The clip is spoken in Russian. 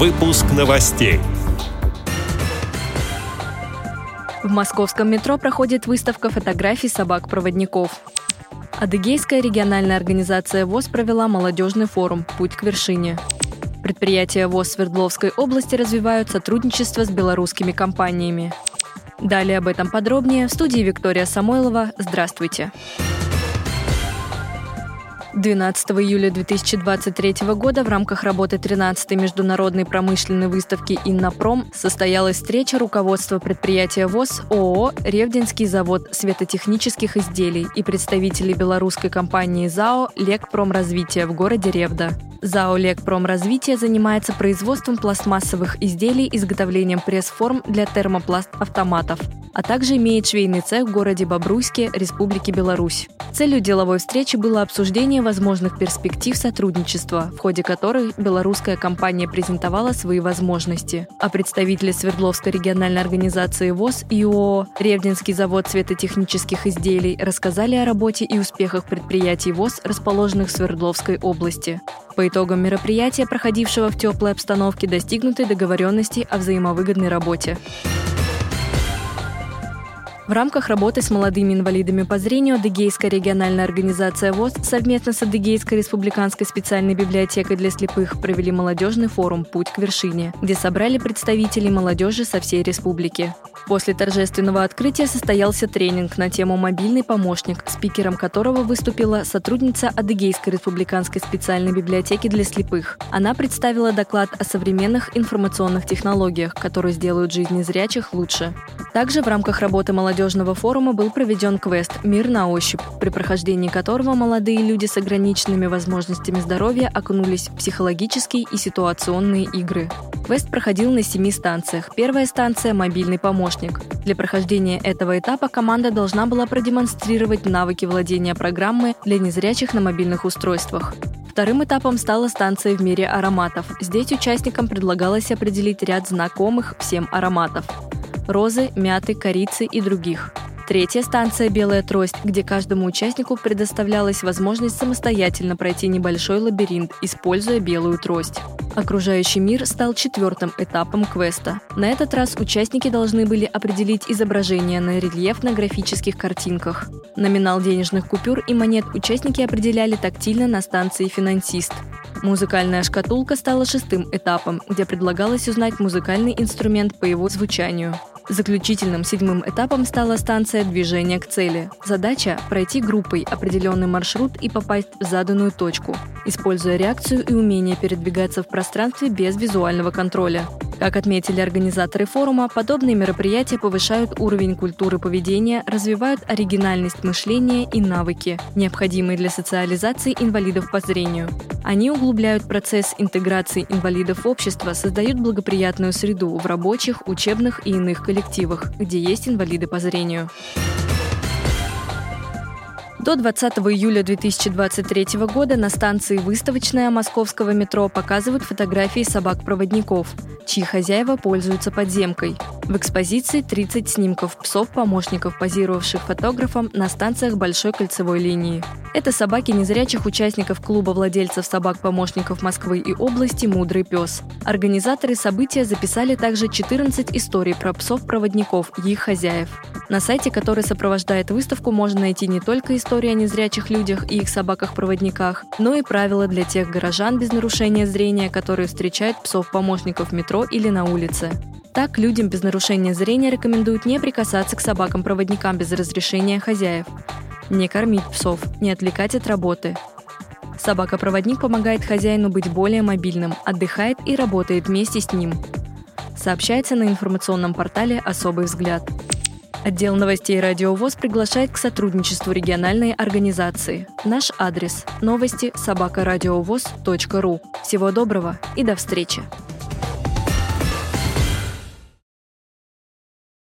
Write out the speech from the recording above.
Выпуск новостей. В московском метро проходит выставка фотографий собак-проводников. Адыгейская региональная организация ВОЗ провела молодежный форум «Путь к вершине». Предприятия ВОЗ Свердловской области развивают сотрудничество с белорусскими компаниями. Далее об этом подробнее в студии Виктория Самойлова. Здравствуйте. Здравствуйте. 12 июля 2023 года в рамках работы 13-й международной промышленной выставки «Иннопром» состоялась встреча руководства предприятия ВОЗ ООО «Ревдинский завод светотехнических изделий» и представителей белорусской компании ЗАО «Лекпромразвитие» в городе Ревда. ЗАО «Лекпромразвитие» занимается производством пластмассовых изделий, изготовлением пресс-форм для термопласт-автоматов – а также имеет швейный цех в городе Бобруйске, Республики Беларусь. Целью деловой встречи было обсуждение возможных перспектив сотрудничества, в ходе которой белорусская компания презентовала свои возможности. А представители Свердловской региональной организации ВОЗ и ООО «Ревдинский завод светотехнических изделий» рассказали о работе и успехах предприятий ВОЗ, расположенных в Свердловской области. По итогам мероприятия, проходившего в теплой обстановке, достигнуты договоренности о взаимовыгодной работе. В рамках работы с молодыми инвалидами по зрению Адыгейская региональная организация ВОЗ совместно с Адыгейской республиканской специальной библиотекой для слепых провели молодежный форум «Путь к вершине», где собрали представителей молодежи со всей республики. После торжественного открытия состоялся тренинг на тему «Мобильный помощник», спикером которого выступила сотрудница Адыгейской республиканской специальной библиотеки для слепых. Она представила доклад о современных информационных технологиях, которые сделают жизнь незрячих лучше. Также в рамках работы молодежного форума был проведен квест «Мир на ощупь», при прохождении которого молодые люди с ограниченными возможностями здоровья окунулись в психологические и ситуационные игры. Квест проходил на семи станциях. Первая станция – мобильный помощник. Для прохождения этого этапа команда должна была продемонстрировать навыки владения программой для незрячих на мобильных устройствах. Вторым этапом стала станция в мире ароматов. Здесь участникам предлагалось определить ряд знакомых всем ароматов – розы, мяты, корицы и других – Третья станция «Белая трость», где каждому участнику предоставлялась возможность самостоятельно пройти небольшой лабиринт, используя белую трость. Окружающий мир стал четвертым этапом квеста. На этот раз участники должны были определить изображения на рельефно-графических картинках. Номинал денежных купюр и монет участники определяли тактильно на станции «Финансист». Музыкальная шкатулка стала шестым этапом, где предлагалось узнать музыкальный инструмент по его звучанию. Заключительным седьмым этапом стала станция движения к цели». Задача – пройти группой определенный маршрут и попасть в заданную точку, используя реакцию и умение передвигаться в пространстве без визуального контроля. Как отметили организаторы форума, подобные мероприятия повышают уровень культуры поведения, развивают оригинальность мышления и навыки, необходимые для социализации инвалидов по зрению. Они углубляют процесс интеграции инвалидов в общество, создают благоприятную среду в рабочих, учебных и иных коллективах, где есть инвалиды по зрению. До 20 июля 2023 года на станции «Выставочная» московского метро показывают фотографии собак-проводников, чьи хозяева пользуются подземкой. В экспозиции 30 снимков псов-помощников, позировавших фотографом на станциях Большой кольцевой линии. Это собаки незрячих участников клуба владельцев собак-помощников Москвы и области «Мудрый пес». Организаторы события записали также 14 историй про псов-проводников и их хозяев. На сайте, который сопровождает выставку, можно найти не только истории о незрячих людях и их собаках-проводниках, но и правила для тех горожан без нарушения зрения, которые встречают псов-помощников в метро или на улице. Так, людям без нарушения зрения рекомендуют не прикасаться к собакам-проводникам без разрешения хозяев, не кормить псов, не отвлекать от работы. Собака-проводник помогает хозяину быть более мобильным, отдыхает и работает вместе с ним. Сообщается на информационном портале «Особый взгляд». Отдел новостей «Радио ВОЗ» приглашает к сотрудничеству региональной организации. Наш адрес – новости собакарадиовоз.ру. Всего доброго и до встречи!